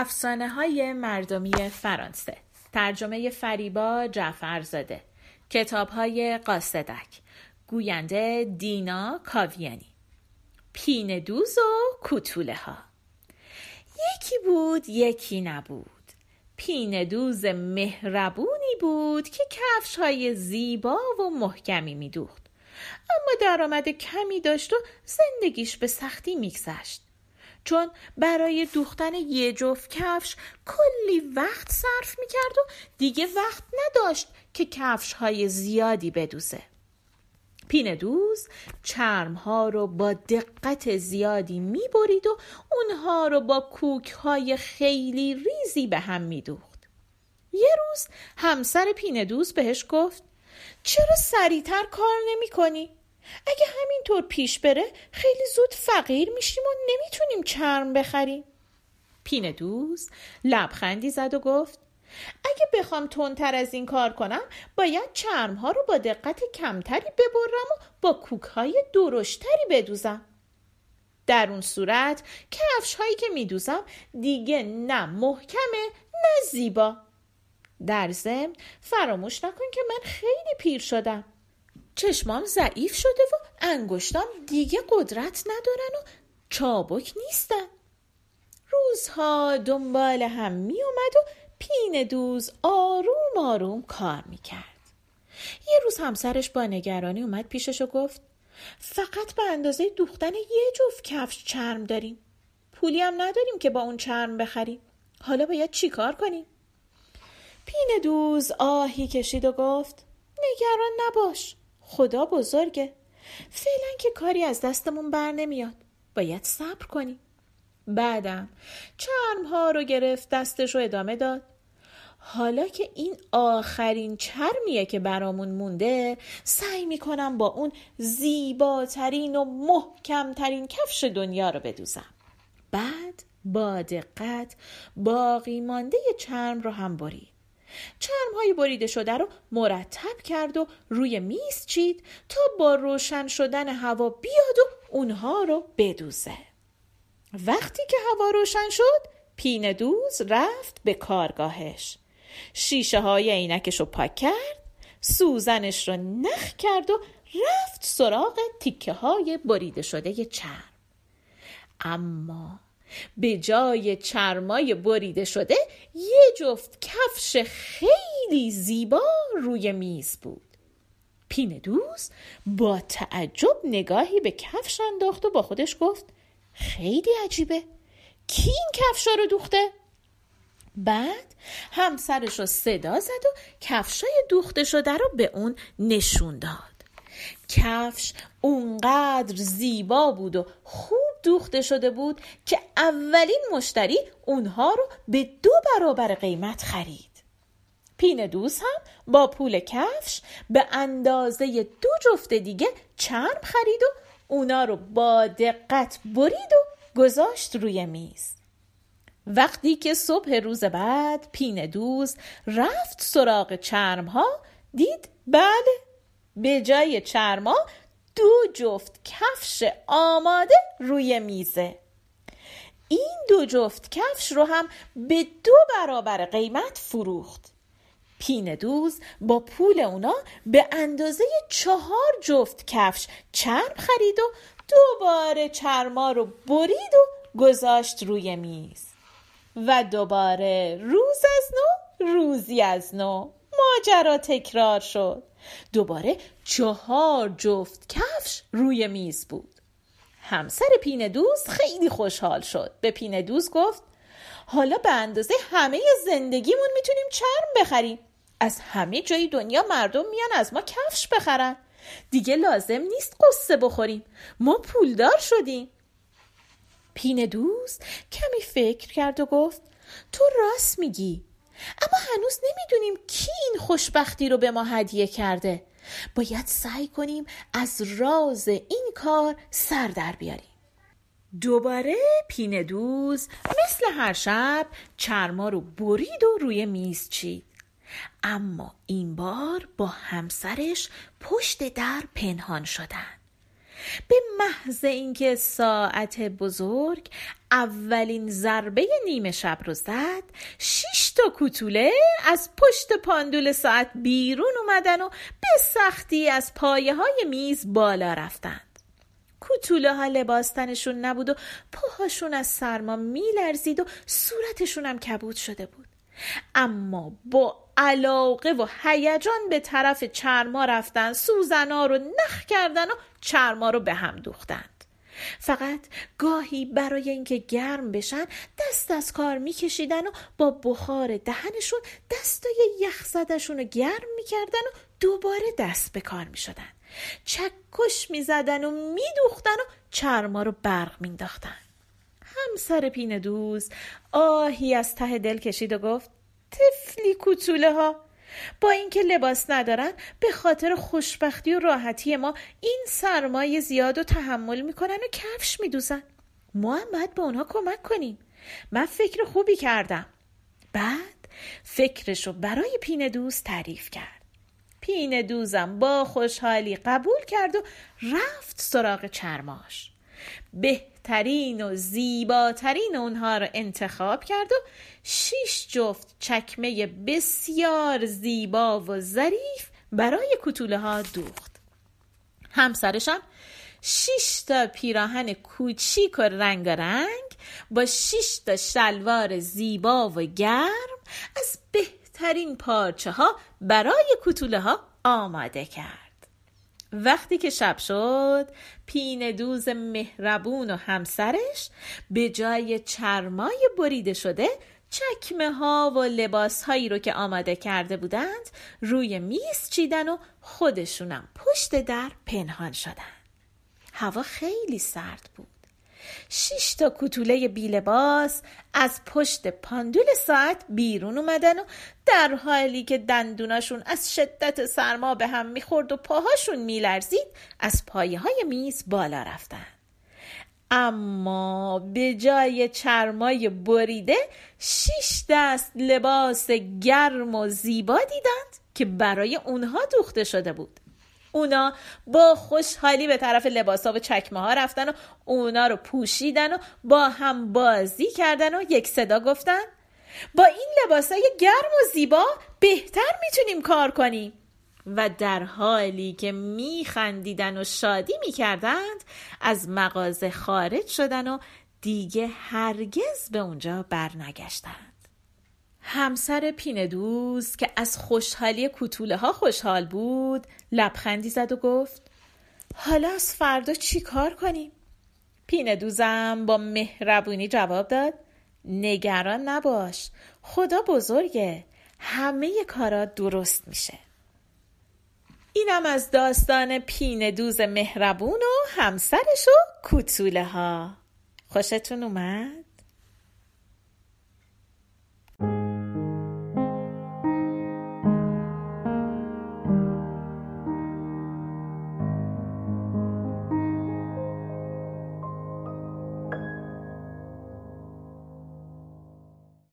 افسانه های مردمی فرانسه. ترجمه فریبا جعفرزاده. کتاب های قاصدک. گوینده دینا کاویانی. پین دوز و کوتوله ها یکی بود یکی نبود. پین دوز مهربونی بود که کفش های زیبا و محکمی میدوخت. اما درآمد کمی داشت و زندگیش به سختی میگذشت. چون برای دوختن یه جفت کفش کلی وقت صرف می‌کرد و دیگه وقت نداشت که کفش های زیادی بدوزه پین دوز چرم ها رو با دقت زیادی می‌برید و اونها رو با کوک های خیلی ریزی به هم میدوخت یه روز همسر پین دوز بهش گفت چرا سریعتر کار نمی کنی؟ اگه همینطور پیش بره خیلی زود فقیر میشیم و نمی‌تونیم چرم بخریم. پین دوز لبخندی زد و گفت اگه بخوام تندتر از این کار کنم باید چرم ها رو با دقت کمتری ببرم و با کوک های درشتری بدوزم. در اون صورت کفش هایی که میدوزم دیگه نه محکمه نه زیبا. در ضمن فراموش نکن که من خیلی پیر شدم. چشمام ضعیف شده و انگشتام دیگه قدرت ندارن و چابک نیستن روزها دنبال هم می اومد و پین دوز آروم آروم کار می کرد. یه روز همسرش با نگرانی اومد پیشش و گفت فقط به اندازه دوختن یه جفت کفش چرم داریم. پولی هم نداریم که با اون چرم بخریم. حالا باید چی کار کنیم؟ پین دوز آهی کشید و گفت نگران نباش. خدا بزرگه. فعلا که کاری از دستمون بر نمیاد. باید صبر کنیم بعدم چرم ها رو گرفت دستش رو ادامه داد. حالا که این آخرین چرمیه که برامون مونده سعی می‌کنم با اون زیباترین و محکمترین کفش دنیا رو بدوزم. بعد با دقت باقی مانده چرم رو هم برید. چرم های بریده شده رو مرتب کرد و روی میز چید تا با روشن شدن هوا بیاد و اونها رو بدوزه. وقتی که هوا روشن شد پین دوز رفت به کارگاهش. شیشه های عینکش رو پاک کرد سوزنش رو نخ کرد و رفت سراغ تیکه های بریده شده چرم. اما به جای چرمای بریده شده یه جفت کفش خیلی زیبا روی میز بود. پین دوز با تعجب نگاهی به کفش انداخت و با خودش گفت خیلی عجیبه. کی این کفشا رو دوخته؟ بعد همسرش رو صدا زد و کفشای دوخته شده رو به اون نشون داد. کفش اونقدر زیبا بود و خوب دوخته شده بود که اولین مشتری اونها رو به دو برابر قیمت خرید. پین دوز هم با پول کفش به اندازه دو جفت دیگه چرم خرید و اونا رو با دقت برید و گذاشت روی میز. وقتی که صبح روز بعد پین دوز رفت سراغ چرم ها دید بله به جای چرما دو جفت کفش آماده روی میزه. این دو جفت کفش رو هم به دو برابر قیمت فروخت. پین دوز با پول اونا به اندازه چهار جفت کفش چرم خرید و دوباره چرما رو برید و گذاشت روی میز. و دوباره روز از نو روزی از نو ماجرا تکرار شد. دوباره چهار جفت کفش روی میز بود. همسر پین دوز خیلی خوشحال شد. به پین دوز گفت حالا به اندازه همه زندگیمون می‌تونیم چرم بخریم. از همه جای دنیا مردم میان از ما کفش بخرن. دیگه لازم نیست قصه بخوریم. ما پولدار شدیم. پین دوز کمی فکر کرد و گفت تو راست میگی. اما هنوز نمی‌دونیم کی این خوشبختی رو به ما هدیه کرده. باید سعی کنیم از راز این کار سر در بیاریم. دوباره پین دوز مثل هر شب چرما رو برید و روی میز چید. اما این بار با همسرش پشت در پنهان شدن. به محض اینکه ساعت بزرگ اولین ضربه نیمه شب رو زد تا کوتوله از پشت پاندول ساعت بیرون اومدن و به سختی از پایه های میز بالا رفتند. کوتوله ها لباستنشون نبود و پاهاشون از سرما میلرزید و صورتشون هم کبود شده بود. اما با علاقه و هیجان به طرف چرما رفتن سوزنا رو نخ کردن و چرما رو به هم دوختند فقط گاهی برای اینکه گرم بشن دست از کار میکشیدن و با بخار دهنشون دستای یخ زدشون رو گرم می‌کردن و دوباره دست به کار می‌شدن. چکش می‌زدن و میدوختن و چرما رو برق مینداختن همسر پین دوز آهی از ته دل کشید و گفت تفلی کوتوله ها با اینکه لباس ندارن به خاطر خوشبختی و راحتی ما این سرمایه زیاد و تحمل می‌کنن و کفش میدوزن. ما هم باید به اونها کمک کنیم. من فکر خوبی کردم. بعد فکرشو برای پین دوز تعریف کرد. پین دوزم با خوشحالی قبول کرد و رفت سراغ چرماش. بهترین و زیباترین اونها رو انتخاب کرد و شیش جفت چکمه بسیار زیبا و ظریف برای کتوله ها دوخت. همسرشم شش تا پیراهن کوچیک و رنگارنگ با شش تا شلوار زیبا و گرم از بهترین پارچه ها برای کتوله ها آماده کرد. وقتی که شب شد پین دوز مهربون و همسرش به جای چرمای بریده شده چکمه ها و لباس هایی رو که آماده کرده بودند روی میز چیدن و خودشونم پشت در پنهان شدن. هوا خیلی سرد بود. شش تا کتوله بیلباس از پشت پاندول ساعت بیرون اومدن و در حالی که دندوناشون از شدت سرما به هم می‌خورد و پاهاشون میلرزید از پایه های میز بالا رفتن. اما به جای چرمای بریده شش دست لباس گرم و زیبا دیدند که برای اونها دوخته شده بود. اونا با خوشحالی به طرف لباسا و چکمه ها رفتن و اونا رو پوشیدن و با هم بازی کردن و یک صدا گفتن. با این لباسای گرم و زیبا بهتر می‌تونیم کار کنیم. و در حالی که میخندیدن و شادی می‌کردند از مغازه خارج شدن و دیگه هرگز به اونجا برنگشتند همسر پیندوز که از خوشحالی کتوله ها خوشحال بود لبخندی زد و گفت حالا از فردا چی کار کنیم؟ پیندوزم با مهربونی جواب داد نگران نباش خدا بزرگه همه کارات درست میشه اینم از داستان پیندوز مهربون و همسرش و کتوله ها خوشتون اومد؟